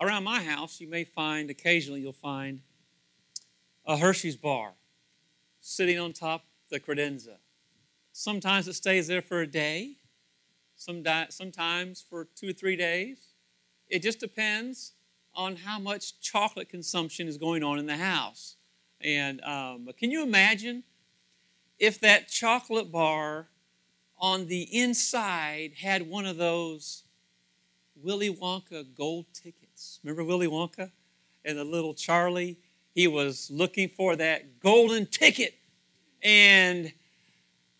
around my house, you may find occasionally you'll find a Hershey's bar sitting on top the credenza. Sometimes it stays there for a day, some di- sometimes for two or three days. It just depends on how much chocolate consumption is going on in the house. And um, can you imagine if that chocolate bar on the inside had one of those Willy Wonka gold tickets? Remember Willy Wonka and the little Charlie? He was looking for that golden ticket. And,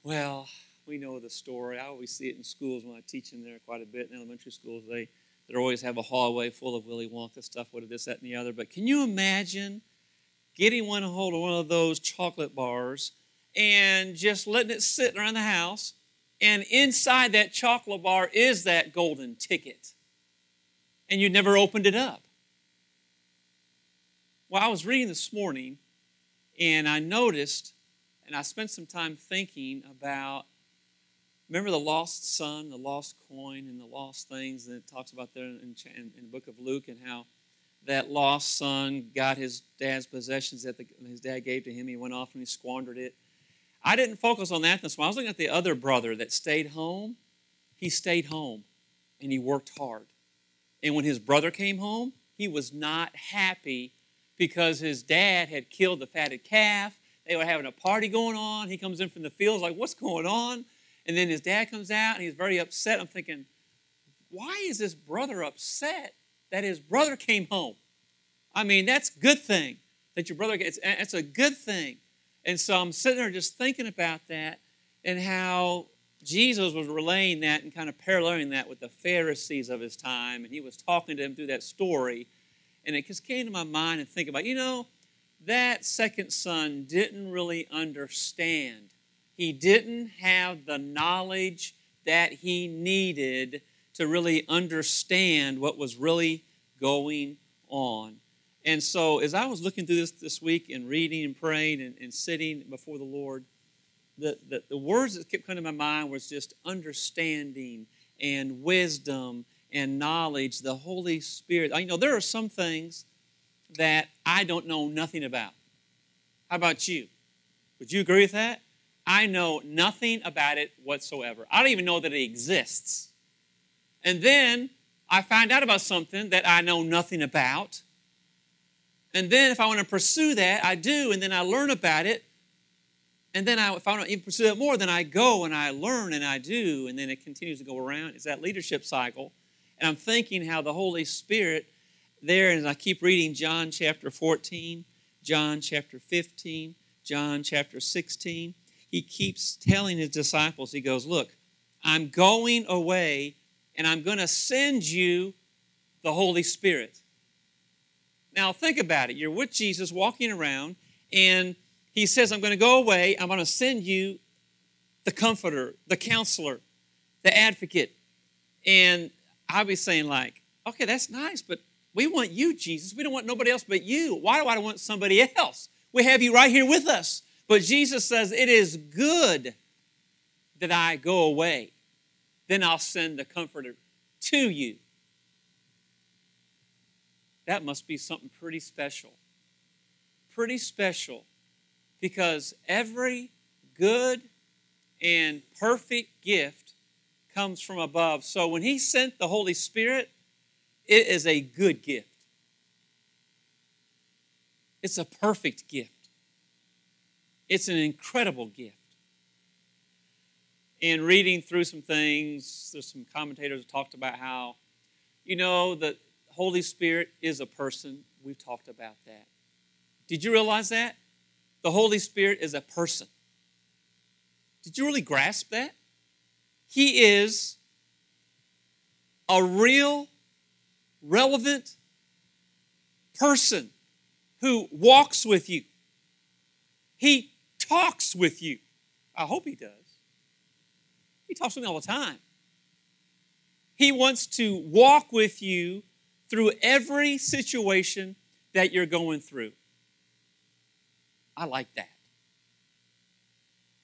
well, we know the story. I always see it in schools when I teach in there quite a bit in elementary schools. They they always have a hallway full of Willy Wonka stuff, what this, that, and the other. But can you imagine getting one hold of one of those chocolate bars and just letting it sit around the house? And inside that chocolate bar is that golden ticket. And you never opened it up. Well, I was reading this morning and I noticed, and I spent some time thinking about Remember the lost son, the lost coin, and the lost things that it talks about there in, in, in, the book of Luke, and how that lost son got his dad's possessions that the, his dad gave to him. He went off and he squandered it. I didn't focus on that this morning. I was looking at the other brother that stayed home. He stayed home and he worked hard. And when his brother came home, he was not happy because his dad had killed the fatted calf. They were having a party going on. He comes in from the fields, like, What's going on? And then his dad comes out and he's very upset. I'm thinking, why is this brother upset that his brother came home? I mean, that's a good thing that your brother gets. It's a good thing. And so I'm sitting there just thinking about that and how Jesus was relaying that and kind of paralleling that with the Pharisees of his time. And he was talking to them through that story. And it just came to my mind and think about, you know, that second son didn't really understand he didn't have the knowledge that he needed to really understand what was really going on. And so, as I was looking through this this week and reading and praying and, and sitting before the Lord, the, the, the words that kept coming to my mind was just understanding and wisdom and knowledge, the Holy Spirit. You know, there are some things that I don't know nothing about. How about you? Would you agree with that? I know nothing about it whatsoever. I don't even know that it exists. And then I find out about something that I know nothing about. And then if I want to pursue that, I do, and then I learn about it. And then I, if I to even pursue it more, then I go and I learn and I do, and then it continues to go around. It's that leadership cycle. And I'm thinking how the Holy Spirit, there, and I keep reading John chapter 14, John chapter 15, John chapter 16, he keeps telling his disciples, he goes, Look, I'm going away and I'm going to send you the Holy Spirit. Now, think about it. You're with Jesus walking around, and he says, I'm going to go away. I'm going to send you the comforter, the counselor, the advocate. And I'll be saying, like, okay, that's nice, but we want you, Jesus. We don't want nobody else but you. Why do I want somebody else? We have you right here with us. But Jesus says, It is good that I go away. Then I'll send the Comforter to you. That must be something pretty special. Pretty special because every good and perfect gift comes from above. So when He sent the Holy Spirit, it is a good gift. It's a perfect gift. It's an incredible gift. In reading through some things, there's some commentators that talked about how, you know, the Holy Spirit is a person. We've talked about that. Did you realize that? The Holy Spirit is a person. Did you really grasp that? He is a real, relevant person who walks with you. He talks with you. I hope He does. He talks with me all the time. He wants to walk with you through every situation that you're going through. I like that.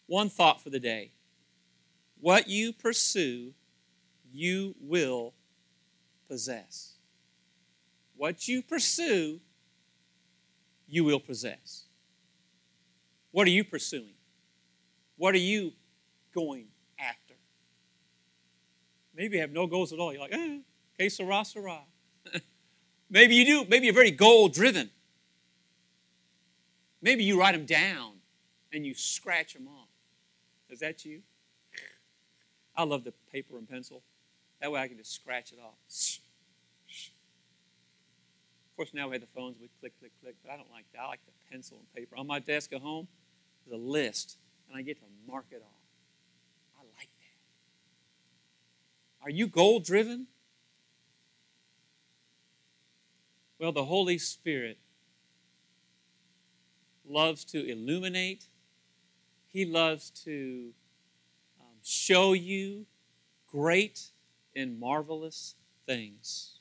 One thought for the day what you pursue, you will possess. what you pursue, you will possess. What are you pursuing? What are you going after? Maybe you have no goals at all. You're like, eh, que sera, sera. Maybe you do. Maybe you're very goal driven. Maybe you write them down and you scratch them off. Is that you? I love the paper and pencil. That way I can just scratch it off. Of course, now we have the phones, we click, click, click, but I don't like that. I like the pencil and paper. On my desk at home, there's a list, and I get to mark it off. I like that. Are you goal driven? Well, the Holy Spirit loves to illuminate, He loves to um, show you great and marvelous things.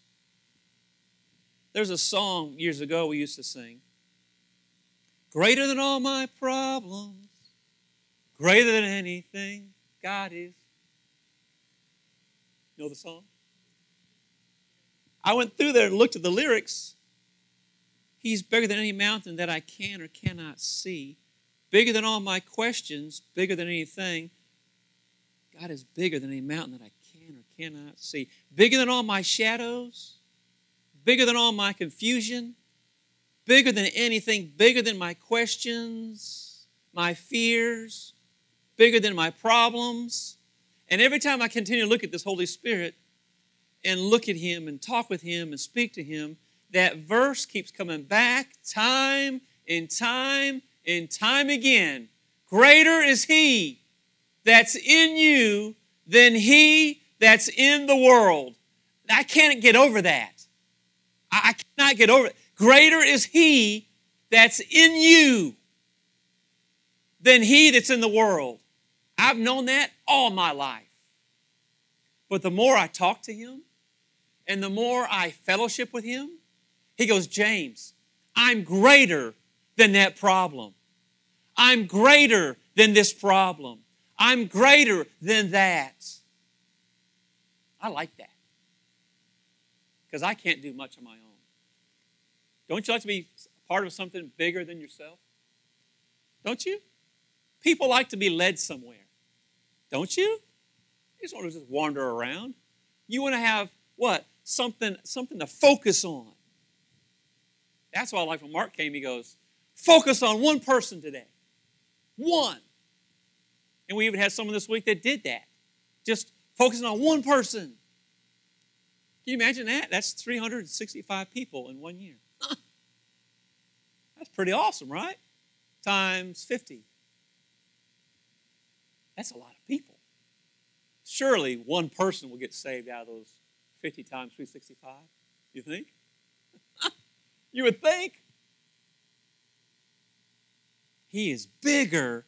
There's a song years ago we used to sing Greater than all my problems, greater than anything, God is. You know the song? I went through there and looked at the lyrics. He's bigger than any mountain that I can or cannot see, bigger than all my questions, bigger than anything. God is bigger than any mountain that I can or cannot see, bigger than all my shadows, bigger than all my confusion, bigger than anything, bigger than my questions, my fears, bigger than my problems. And every time I continue to look at this Holy Spirit and look at Him and talk with Him and speak to Him, that verse keeps coming back time and time and time again. Greater is He that's in you than He that's in the world. I can't get over that. I cannot get over it. Greater is He that's in you than He that's in the world. I've known that all my life. But the more I talk to Him and the more I fellowship with Him, He goes, James, I'm greater than that problem. I'm greater than this problem. I'm greater than that. I like that because I can't do much on my own. Don't you like to be part of something bigger than yourself? Don't you? People like to be led somewhere. Don't you? You just want to just wander around. You want to have what? Something, something to focus on. That's why I like when Mark came, he goes, focus on one person today. One. And we even had someone this week that did that. Just focusing on one person. Can you imagine that? That's 365 people in one year. That's pretty awesome, right? Times 50. That's a lot of people. Surely one person will get saved out of those 50 times 365. You think? You would think. He is bigger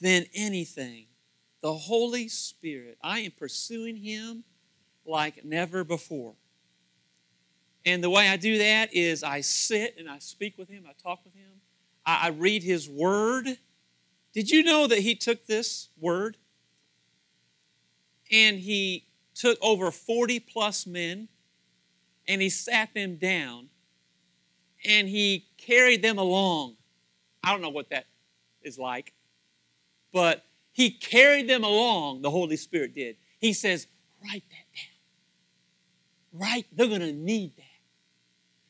than anything. The Holy Spirit. I am pursuing Him like never before. And the way I do that is I sit and I speak with Him, I talk with Him, I, I read His Word. Did you know that He took this Word and He took over 40 plus men and He sat them down and He carried them along? I don't know what that is like, but He carried them along, the Holy Spirit did. He says, Write that down. right? They're going to need that.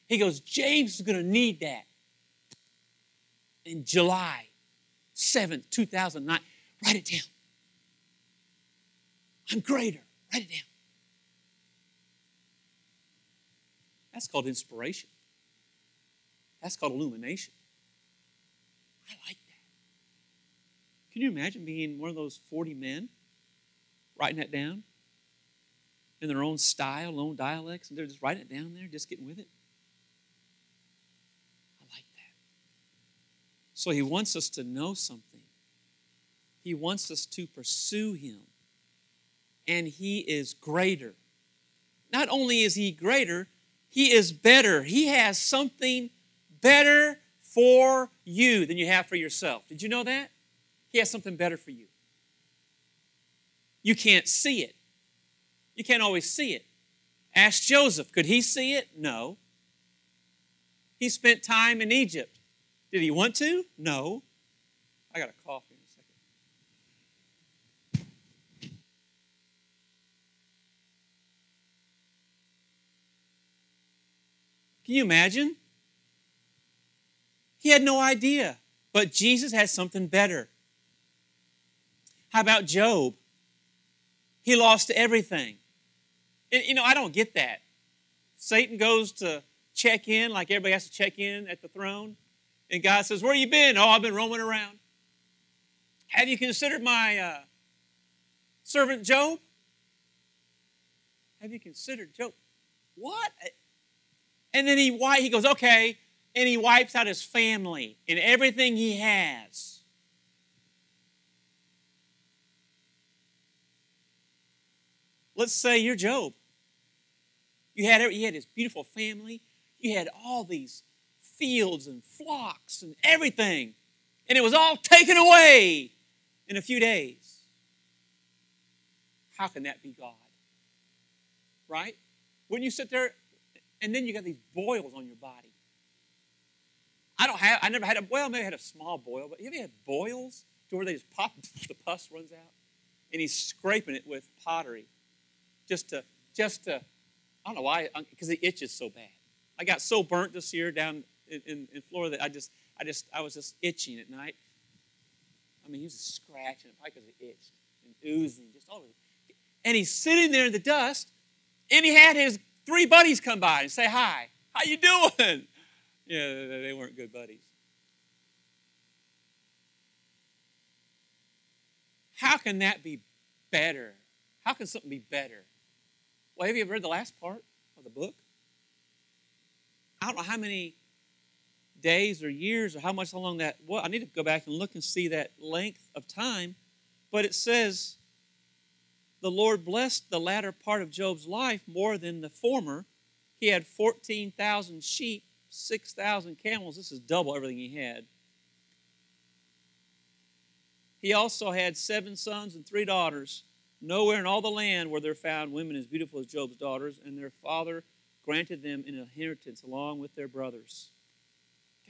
He goes, James is going to need that. In July 7th, 2009, write it down. I'm greater. Write it down. That's called inspiration. That's called illumination. I like that. Can you imagine being one of those 40 men writing that down? in their own style, own dialects, and they're just writing it down there, just getting with it. I like that. So he wants us to know something. He wants us to pursue him. And he is greater. Not only is he greater, he is better. He has something better for you than you have for yourself. Did you know that? He has something better for you. You can't see it you can't always see it. Ask Joseph, could he see it? No. He spent time in Egypt. Did he want to? No. I got a cough in a second. Can you imagine? He had no idea. But Jesus had something better. How about Job? He lost everything. And, you know, I don't get that. Satan goes to check in like everybody has to check in at the throne. And God says, Where you been? Oh, I've been roaming around. Have you considered my uh, servant Job? Have you considered Job? What? And then he, why he goes, Okay, and he wipes out his family and everything he has. Let's say you're Job. You had, you had his beautiful family. You had all these fields and flocks and everything. And it was all taken away in a few days. How can that be God? Right? Wouldn't you sit there and then you got these boils on your body? I don't have, I never had a, well, maybe I had a small boil, but have you had boils to where they just pop, the pus runs out? And he's scraping it with pottery just to, just to, I don't know why, uh, because it itches so bad. I got so burnt this year down in, in, in, Florida that I just, I just, I was just itching at night. I mean, he was just scratching, probably because it itched and oozing, just all it. And he's sitting there in the dust, and he had his three buddies come by and say hi. How you doing? Yeah, they weren't good buddies. How can that be better? How can something be better? Well, have you ever read the last part of the book? I don't know how many days or years or how much how long that well i need to go back and look and see that length of time but it says the lord blessed the latter part of job's life more than the former he had 14000 sheep 6,000 camels. This is double everything he had. He also had seven sons and three daughters. Nowhere in all the land were there found women as beautiful as Job's daughters, and their father granted them an inheritance along with their brothers.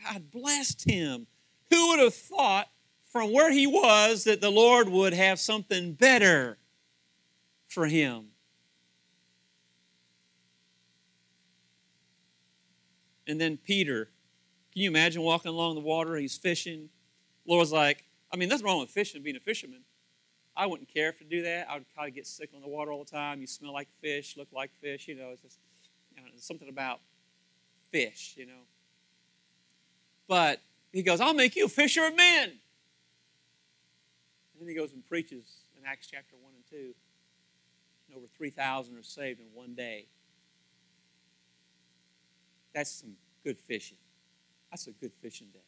God blessed him. Who would have thought from where he was that the Lord would have something better for him? And then Peter, can you imagine walking along the water? He's fishing. Lord's like, I mean, nothing wrong with fishing, being a fisherman. I wouldn't care if to do that. I would kind of get sick on the water all the time. You smell like fish, look like fish. You know, it's just you know, something about fish, you know. But he goes, I'll make you a fisher of men. And then he goes and preaches in Acts chapter 1 and 2. And over 3,000 are saved in one day. That's some good fishing. That's a good fishing day.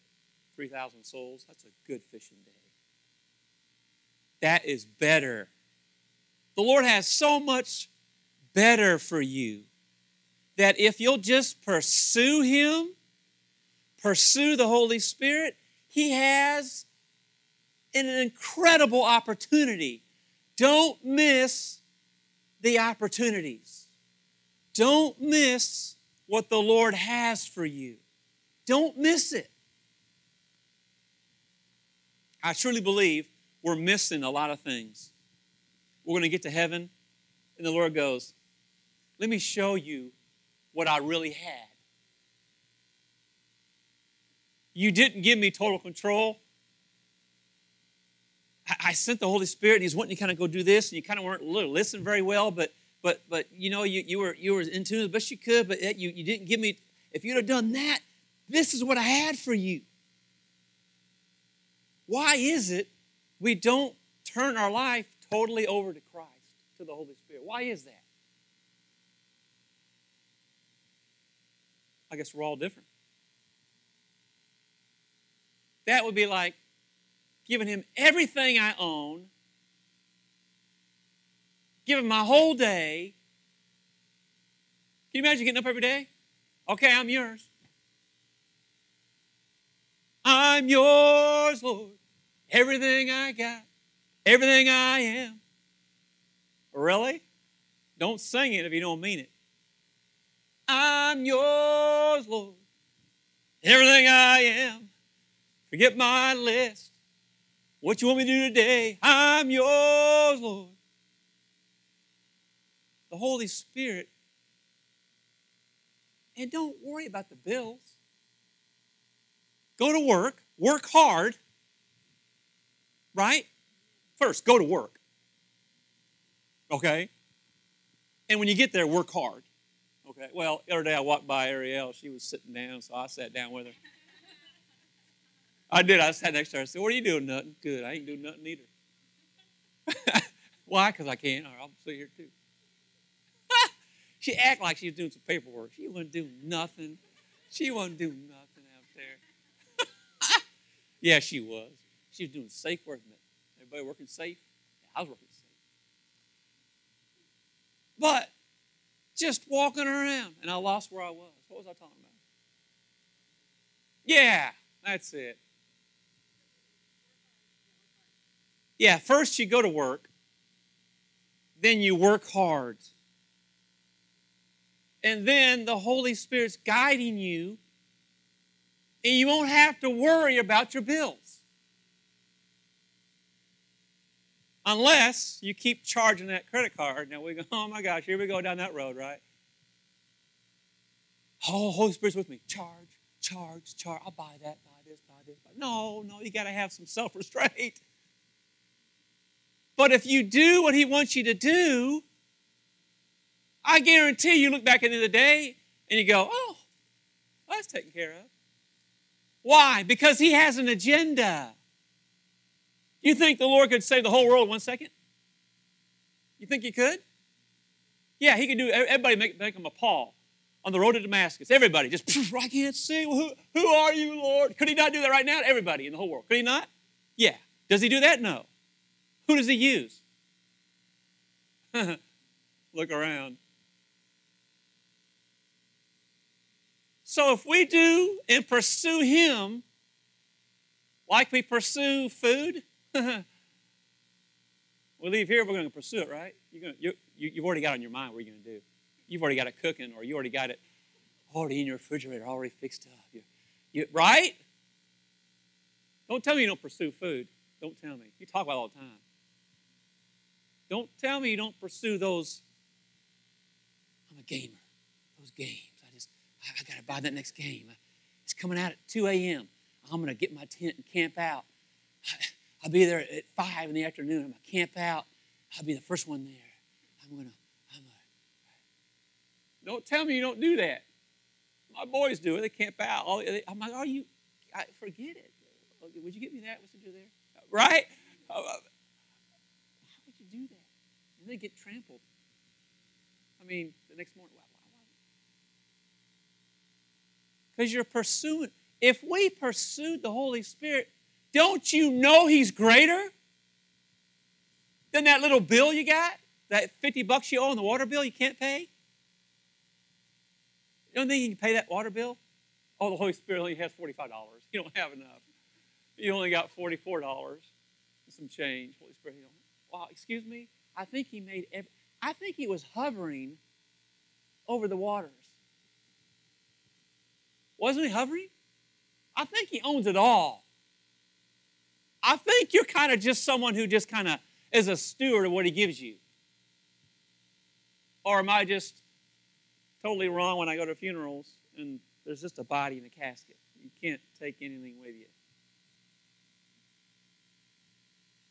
3,000 souls, that's a good fishing day. That is better. The Lord has so much better for you that if you'll just pursue Him, pursue the Holy Spirit, He has an incredible opportunity. Don't miss the opportunities. Don't miss what the Lord has for you. Don't miss it. I truly believe we're missing a lot of things. We're going to get to heaven, and the Lord goes, Let me show you what I really had. You didn't give me total control. I sent the Holy Spirit, and He's wanting you to kind of go do this, and you kind of weren't listening very well, but but but you know you, you were you were in tune as best you could, but you, you didn't give me if you'd have done that, this is what I had for you. Why is it we don't turn our life totally over to Christ, to the Holy Spirit? Why is that? I guess we're all different. That would be like giving him everything I own him my whole day. Can you imagine getting up every day? Okay, I'm yours. I'm yours, Lord. Everything I got, everything I am. Really? Don't sing it if you don't mean it. I'm yours, Lord. everything I am. Forget my list. What you want me to do today? I'm yours, Lord. The Holy Spirit. And don't worry about the bills. Go to work, work hard, right? First, go to work. Okay? And when you get there, work hard. Okay? Well, the other day I walked by Ariel. She was sitting down, so I sat down with her. I did. I sat next to her. I said, What are you doing? Nothing. Good. I ain't doing nothing either. Why? Because I can't. I'll sit here too. She acted like she was doing some paperwork. She wasn't doing nothing. She wasn't doing nothing out there. yeah, she was. She was doing safe work. Everybody working safe? Yeah, I was working safe. But just walking around, and I lost where I was. What was I talking about? Yeah, that's it. Yeah, first you go to work, then you work hard. And then the Holy Spirit's guiding you, and you won't have to worry about your bills. Unless you keep charging that credit card. Now we go, oh my gosh, here we go down that road, right? Oh, Holy Spirit's with me. Charge, charge, charge. I'll buy that, buy this, buy this. Buy. No, no, you got to have some self restraint. But if you do what He wants you to do, I guarantee you look back at the end of the day and you go, oh, that's taken care of. Why? Because He has an agenda. You think the Lord could save the whole world in one second? You think He could? Yeah, He could do, everybody make, make him a Paul on the road to Damascus. Everybody just, I can't see. Who, who are you, Lord? Could He not do that right now? Everybody in the whole world. Could He not? Yeah. Does He do that? No. Who does he use? Look around. So if we do and pursue him like we pursue food, we leave here, we're going to pursue it, right? You're going to, you, you, you've already got on your mind what you're going to do. You've already got it cooking, or you already got it already in your refrigerator, already fixed up. You, you, right? Don't tell me you don't pursue food. Don't tell me. You talk about it all the time. Don't tell me you don't pursue those. I'm a gamer. Those games. I got to buy that next game. It's coming out at 2 a.m. I'm going to get my tent and camp out. I'll be there at 5 in the afternoon. I'm going to camp out. I'll be the first one there. I'm going to, I'm to. Don't tell me you don't do that. My boys do it. They camp out. I'm like, are you, I, forget it. Would you get me that? What's to do there? Right? Uh, uh, how would you do that? and they get trampled. I mean, the next morning, wow, wow. Because you're pursuing. If we pursued the Holy Spirit, don't you know He's greater than that little bill you got? That 50 bucks you owe on the water bill you can't pay? You don't think you can pay that water bill? Oh, the Holy Spirit only has $45. You don't have enough. You only got $44 and some change. Holy Spirit, you. Wow, excuse me? I think he made every, I think he was hovering over the waters. Wasn't he hovering? I think he owns it all. I think you're kind of just someone who just kind of is a steward of what he gives you. Or am I just totally wrong when I go to funerals and there's just a body in a casket? You can't take anything with you.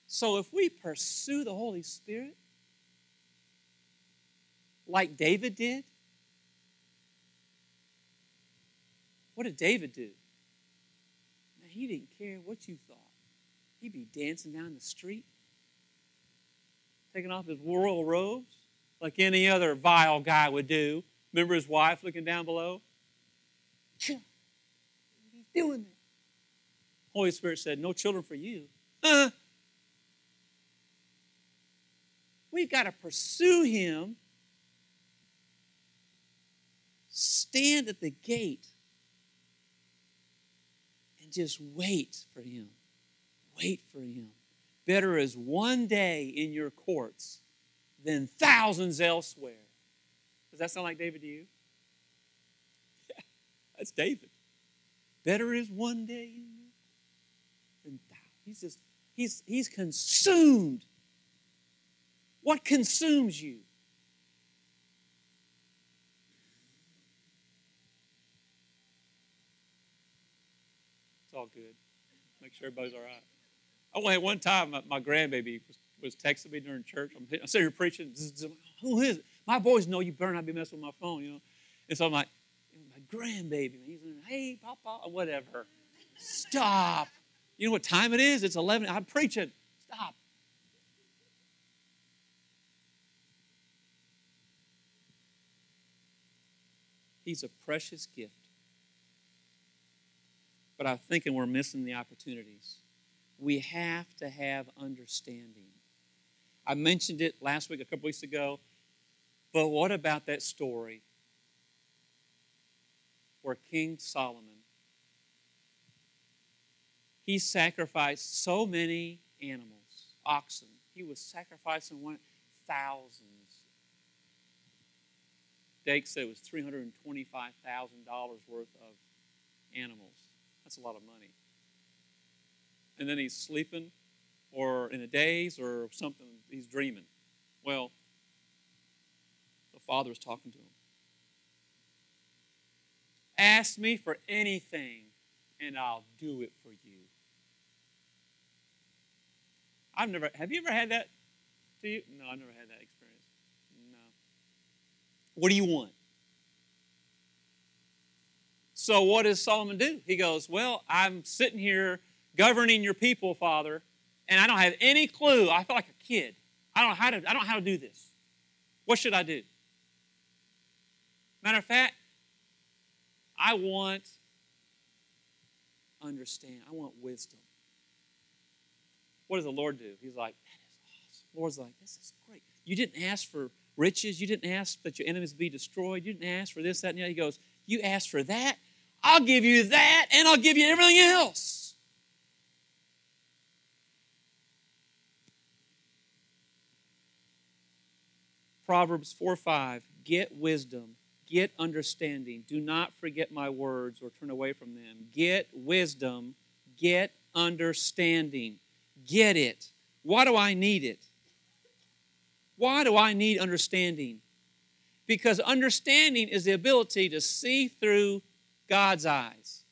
So if we pursue the Holy Spirit, like David did, what did David do? Now, he didn't care what you thought. He'd be dancing down the street, taking off his royal robes like any other vile guy would do. Remember his wife looking down below? He's doing that. Holy Spirit said, No children for you. Uh, We've got to pursue him. Stand at the gate just wait for him. Wait for him. Better is one day in your courts than thousands elsewhere. Does that sound like David to you? Yeah, that's David. better is one day than thou. He's just, he's, he's consumed. What consumes you? All good. Make sure everybody's all right. I had one time my, grandbaby was, was texting me during church. I'm, I'm sitting here preaching. Who is it? My boys know you better not be messing with my phone, you know. And so I'm like, my grandbaby. He's like, hey, Papa, whatever. Stop. You know what time it is? It's 11. I'm preaching. Stop. He's a precious gift. But I'm thinking we're missing the opportunities. We have to have understanding. I mentioned it last week, a couple weeks ago. But what about that story where King Solomon he sacrificed so many animals, oxen. He was sacrificing one thousands. Dake said it was three hundred and twenty-five thousand dollars worth of animals. That's a lot of money. And then he's sleeping, or in a daze, or something. He's dreaming. Well, the father is talking to him. Ask me for anything, and I'll do it for you. I've never, have you ever had that to you? No, I've never had that experience. No. What do you want? So, what does Solomon do? He goes, Well, I'm sitting here governing your people, Father, and I don't have any clue. I feel like a kid. I don't know how to, I don't know how to do this. What should I do? Matter of fact, I want understand. I want wisdom. What does the Lord do? He's like, that is awesome. Lord's like, this is great. You didn't ask for riches. You didn't ask that your enemies be destroyed. You didn't ask for this, that, and the other. He goes, you asked for that. I'll give you that, and I'll give you everything else. Proverbs 4 5, get wisdom Get understanding. Do not forget my words or turn away from them. Get wisdom. Get understanding. Get it. Why do I need it? Why do I need understanding? Because understanding is the ability to see through God's eyes,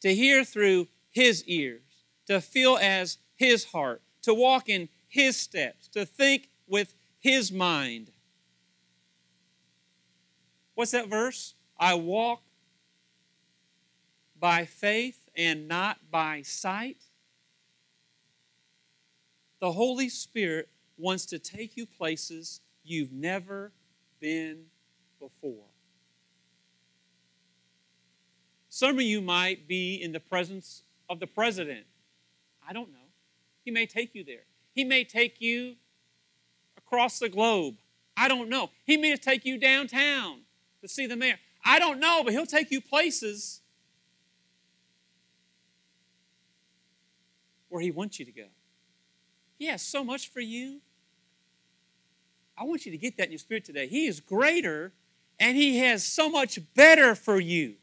to hear through His ears, to feel as His heart, to walk in His steps, to think with His mind. What's that verse? I walk by faith and not by sight. The Holy Spirit wants to take you places you've never been before. Some of you might be in the presence of the president. I don't know. He may take you there. He may take you across the globe. I don't know. He may take you downtown to see the mayor. I don't know, but he'll take you places where he wants you to go. He has so much for you. I want you to get that in your spirit today. He is greater and he has so much better for you.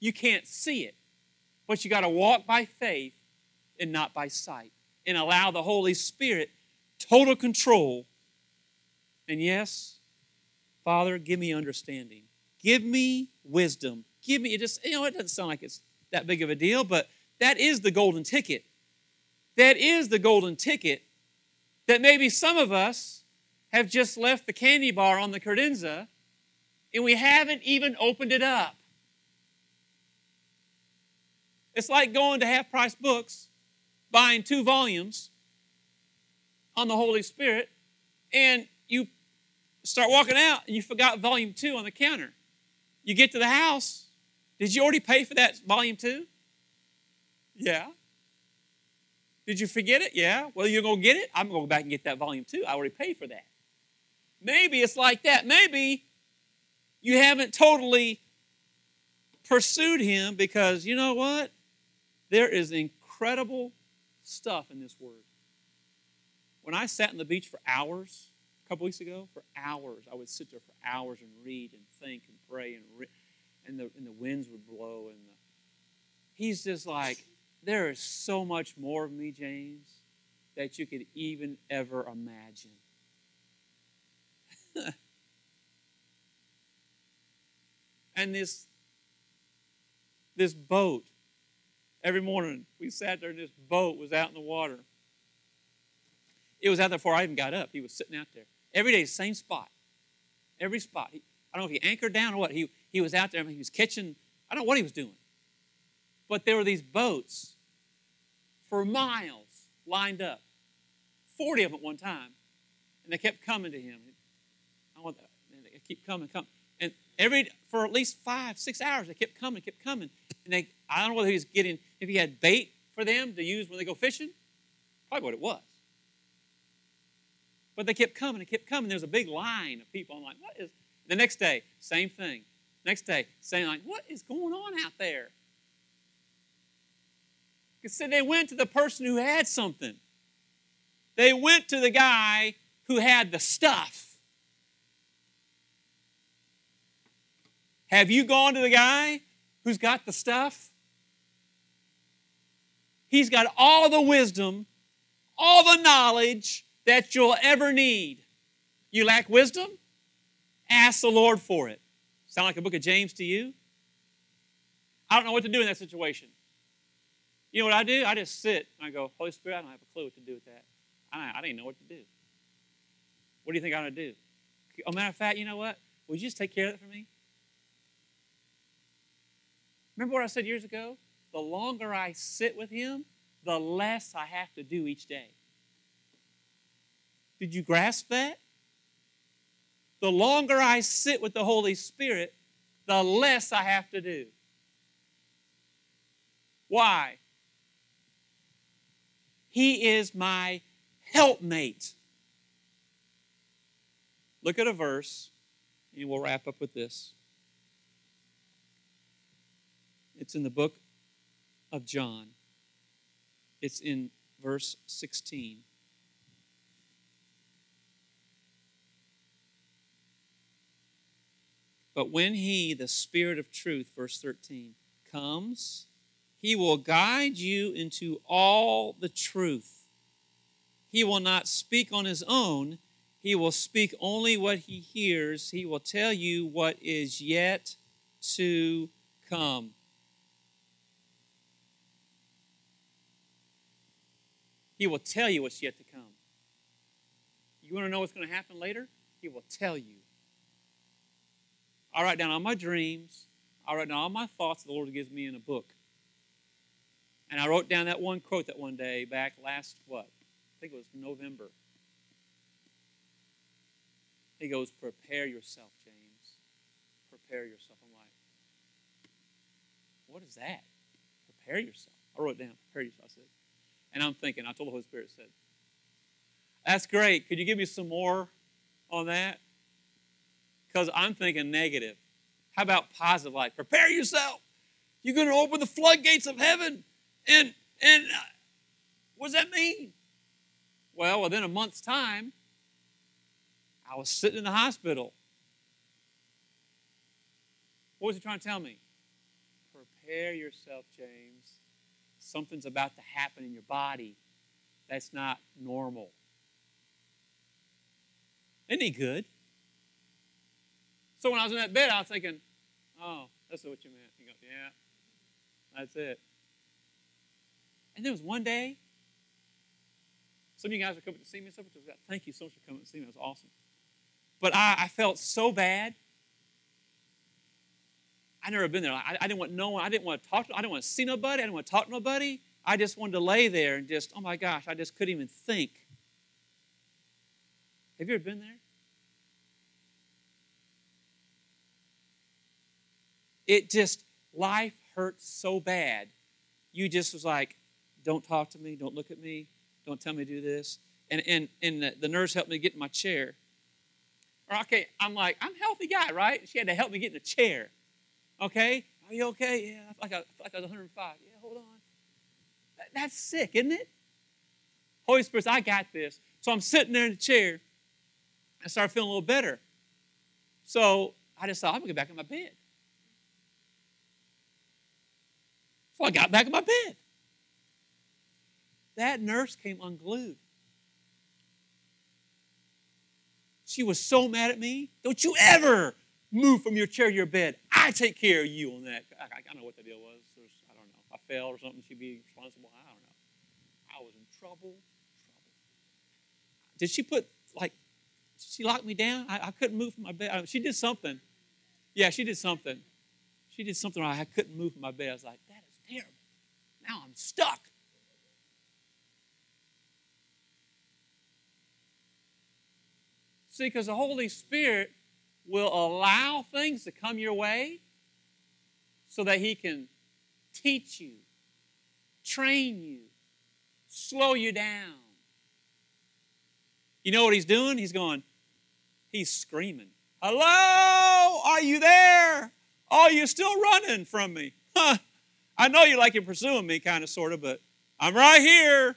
You can't see it, but you got to walk by faith and not by sight and allow the Holy Spirit total control. And yes, Father, give me understanding. Give me wisdom. Give me, it just, you know, it doesn't sound like it's that big of a deal, but that is the golden ticket. That is the golden ticket that maybe some of us have just left the candy bar on the credenza and we haven't even opened it up. It's like going to half price books, buying two volumes on the Holy Spirit, and you start walking out and you forgot volume two on the counter. You get to the house. Did you already pay for that volume two? Yeah. Did you forget it? Yeah. Well, you're going to get it? I'm going to go back and get that volume two. I already paid for that. Maybe it's like that. Maybe you haven't totally pursued him because you know what? There is incredible stuff in this word. When I sat on the beach for hours, a couple weeks ago for hours. I would sit there for hours and read and think and pray and re- and the, and the winds would blow. And the, he's just like, there is so much more of me, James, that you could even ever imagine. and this, this boat, every morning we sat there and this boat was out in the water. It was out there before I even got up. He was sitting out there. Every day, same spot. Every spot. He, I don't know if he anchored down or what. He, he was out there. I mean, he was catching, I don't know what he was doing. But there were these boats for miles lined up, 40 of them at one time. And they kept coming to him. I want that. And they keep coming, coming. And every, for at least five, six hours, they kept coming, kept coming. And they, I don't know whether he was getting, if he had bait for them to use when they go fishing. Probably what it was. But they kept coming and kept coming. There was a big line of people. I'm like, what is. The next day, same thing. Next day, same like, what is going on out there? Because so they went to the person who had something. They went to the guy who had the stuff. Have you gone to the guy who's got the stuff? He's got all the wisdom, all the knowledge, that you'll ever need. You lack wisdom? Ask the Lord for it. Sound like a book of James to you? I don't know what to do in that situation. You know what I do? I just sit and I go, Holy Spirit, I don't have a clue what to do with that. I, I didn't know what to do. What do you think I'm to do? Oh, matter of fact, you know what? Would you just take care of it for me? Remember what I said years ago? The longer I sit with Him, the less I have to do each day. Did you grasp that? The longer I sit with the Holy Spirit, the less I have to do. Why? He is my helpmate. Look at a verse, and we'll wrap up with this. It's in the book of John, it's in verse 16. But when he, the Spirit of truth, verse 13, comes, he will guide you into all the truth. He will not speak on his own, he will speak only what he hears. He will tell you what is yet to come. He will tell you what's yet to come. You want to know what's going to happen later? He will tell you. I write down all my dreams. I write down all my thoughts the Lord gives me in a book. And I wrote down that one quote that one day back last, what? I think it was November. He goes, Prepare yourself, James. Prepare yourself. I'm like, What is that? Prepare yourself. I wrote it down. Prepare yourself. I said, and I'm thinking, I told the Holy Spirit, said, That's great. Could you give me some more on that? because I'm thinking negative. How about positive? life? prepare yourself. You're going to open the floodgates of heaven. And, and uh, what does that mean? Well, within a month's time, I was sitting in the hospital. What was he trying to tell me? Prepare yourself, James. Something's about to happen in your body that's not normal. Isn't he good? So when I was in that bed, I was thinking, oh, that's what you meant. He goes, yeah, that's it. And there was one day, some of you guys are coming to see me. So thank you so much for coming to see me. It was awesome. But I, I felt so bad. I never been there. I, I, didn't want no one. I didn't want to talk to. I didn't want to see nobody. I didn't want to talk to nobody. I just wanted to lay there and just, oh my gosh, I just couldn't even think. Have you ever been there? it just, life hurts so bad. You just was like, don't talk to me, don't look at me, don't tell me to do this. And, and, and the, the nurse helped me get in my chair. Or, okay, I'm like, I'm a healthy guy, right? She had to help me get in the chair. Okay? Are you okay? Yeah, I feel like I, like I was 105. Yeah, hold on. That, that's sick, isn't it? Holy Spirit, I got this. So I'm sitting there in the chair. I started feeling a little better. So I just thought, I'm going to get back in my bed. So I got back in my bed. That nurse came unglued. She was so mad at me. Don't you ever move from your chair to your bed. I take care of you on that. I, I don't know what the deal was. There's, I don't know. I fell or something. She'd be responsible. I don't know. I was in trouble. Trouble. Did she put like? She locked me down. I, I couldn't move from my bed. I, she did something. Yeah, she did something. She did something. I couldn't move from my bed. I was like, that is terrible. Now I'm stuck. See, because the Holy Spirit will allow things to come your way so that He can teach you, train you, slow you down. You know what He's doing? He's going, He's screaming, Hello, are you there? Oh, you're still running from me. Huh. I know you like you're pursuing me, kind of, sort of, but I'm right here.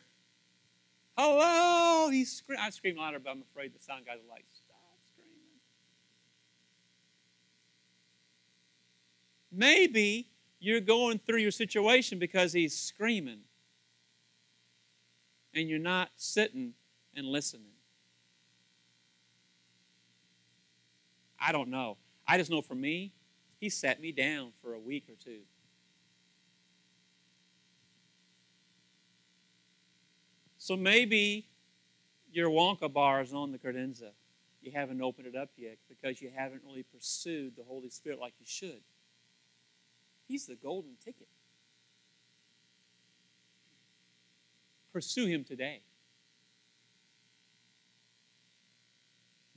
Hello. He's. I scream louder, but I'm afraid the sound guy are like, Maybe you're going through your situation because he's screaming and you're not sitting and listening. I don't know. I just know for me, he sat me down for a week or two. So maybe your Wonka bar is on the credenza. You haven't opened it up yet because you haven't really pursued the Holy Spirit like you should. He's the golden ticket. Pursue him today.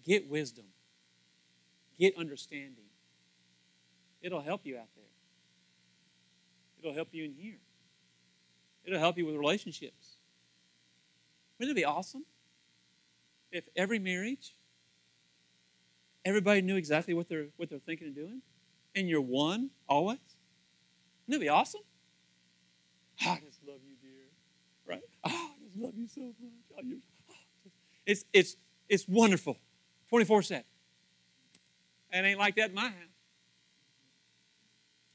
Get wisdom. Get understanding. It'll help you out there. It'll help you in here. It'll help you with relationships. Wouldn't it be awesome if every marriage, everybody knew exactly what they're what they're thinking and doing, and you're one always? Wouldn't it be awesome? I just love you, dear. Right? Oh, I just love you so much. Oh, you, oh, it's, it's, it's wonderful. 24 7. It ain't like that in my house.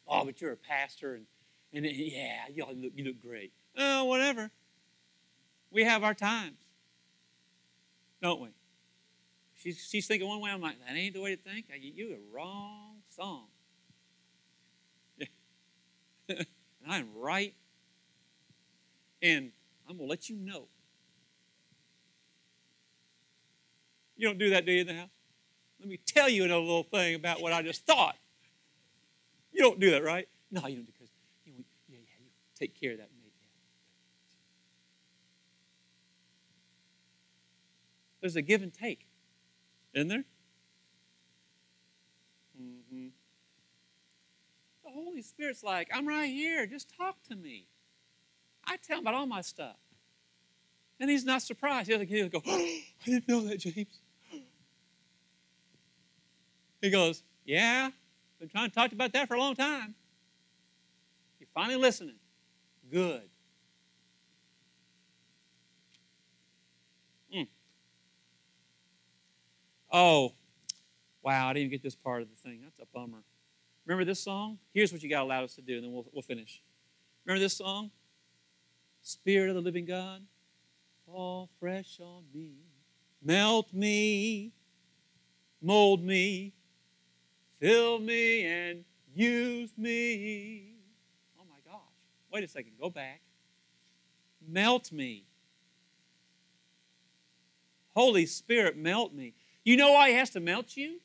Oh, but you're a pastor, and, and yeah, you look, you look great. Oh, whatever. We have our times, don't we? She's, she's thinking one way. I'm like, that ain't the way to think. You a wrong song. and I'm right. And I'm going to let you know. You don't do that, do you, in the house? Let me tell you another little thing about what I just thought. You don't do that, right? No, you don't because you yeah, yeah, you take care of that. There's a give and take, isn't there? Mm-hmm. The Holy Spirit's like, I'm right here. Just talk to me. I tell him about all my stuff. And he's not surprised. He'll go, oh, I didn't know that, James. He goes, Yeah, I've been trying to talk to you about that for a long time. You're finally listening. Good. Mm. Oh, wow, I didn't get this part of the thing. That's a bummer. Remember this song? Here's what you got to allow us to do, and then we'll, we'll finish. Remember this song? Spirit of the living God, fall fresh on me. Melt me, mold me, fill me, and use me. Oh my gosh. Wait a second. Go back. Melt me. Holy Spirit, melt me. You know why He has to melt you?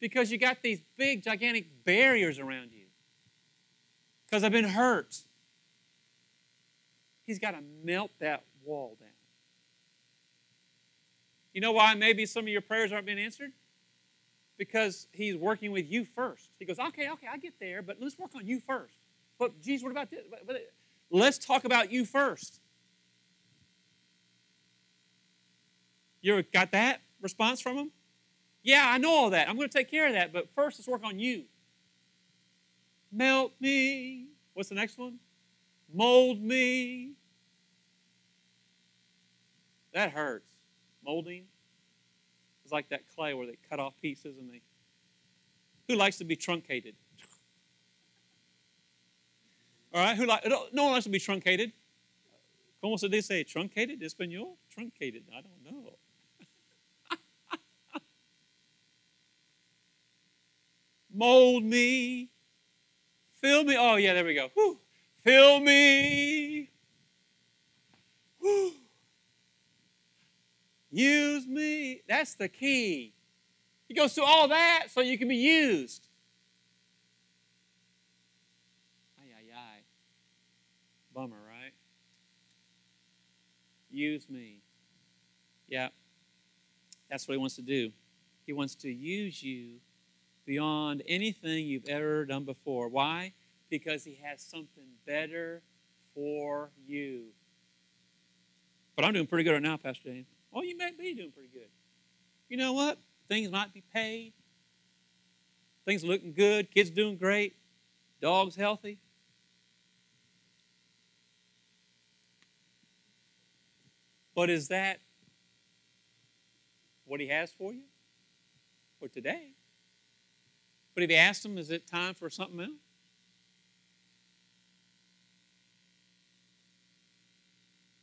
Because you got these big, gigantic barriers around you. Because I've been hurt. He's got to melt that wall down. You know why maybe some of your prayers aren't being answered? Because he's working with you first. He goes, okay, okay, I get there, but let's work on you first. But, geez, what about this? But, let's talk about you first. You ever got that response from him? Yeah, I know all that. I'm going to take care of that, but first let's work on you. Melt me. What's the next one? Mold me. That hurts. Molding is like that clay where they cut off pieces and they. Who likes to be truncated? All right, who like? No one likes to be truncated. Como se dice truncated? Espanol? Truncated. I don't know. Mold me. Fill me. Oh, yeah, there we go. Fill me. Use me. That's the key. He goes through all that so you can be used. Ay, ay, ay. Bummer, right? Use me. Yeah. That's what he wants to do. He wants to use you beyond anything you've ever done before. Why? Because he has something better for you. But I'm doing pretty good right now, Pastor James. Oh, you may be doing pretty good. You know what? Things might be paid. Things looking good. Kids doing great. Dogs healthy. But is that what he has for you for today? But if you asked them, is it time for something else?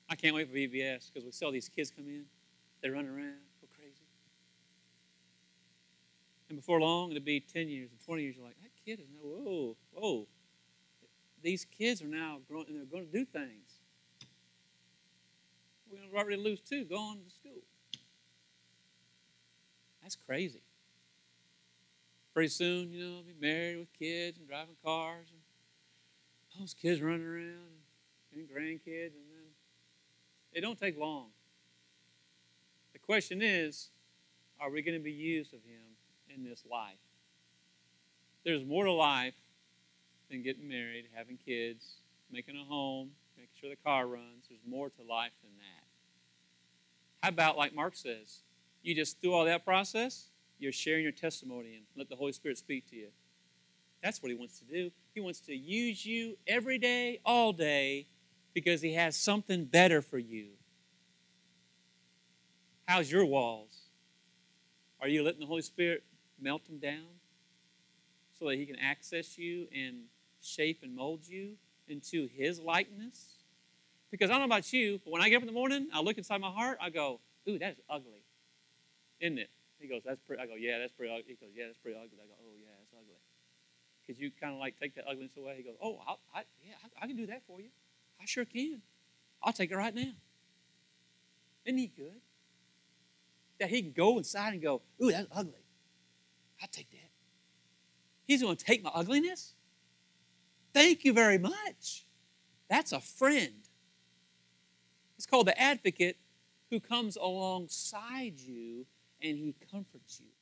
I can't wait for VBS because we saw these kids come in. They run around, go crazy. And before long, it'll be 10 years and 20 years. You're like, that kid is now, whoa, whoa. These kids are now growing and they're going to do things. We're going to already lose two going to school. That's crazy. Pretty soon, you know, I'll be married with kids and driving cars and all those kids running around and grandkids and then it don't take long. The question is, are we going to be used of him in this life? There's more to life than getting married, having kids, making a home, making sure the car runs. There's more to life than that. How about, like Mark says, you just through all that process, you're sharing your testimony and let the Holy Spirit speak to you. That's what He wants to do. He wants to use you every day, all day, because He has something better for you. How's your walls? Are you letting the Holy Spirit melt them down so that He can access you and shape and mold you into His likeness? Because I don't know about you, but when I get up in the morning, I look inside my heart, I go, ooh, that's ugly. Isn't it? He goes, that's pretty. I go, yeah, that's pretty ugly. He goes, yeah, that's pretty ugly. I go, oh, yeah, that's ugly. Because you kind of like take that ugliness away. He goes, oh, I, I yeah, I, I, can do that for you. I sure can. I'll take it right now. Isn't he good? That he can go inside and go, ooh, that's ugly. I'll take that. He's going to take my ugliness? Thank you very much. That's a friend. It's called the advocate who comes alongside you and he comforts you.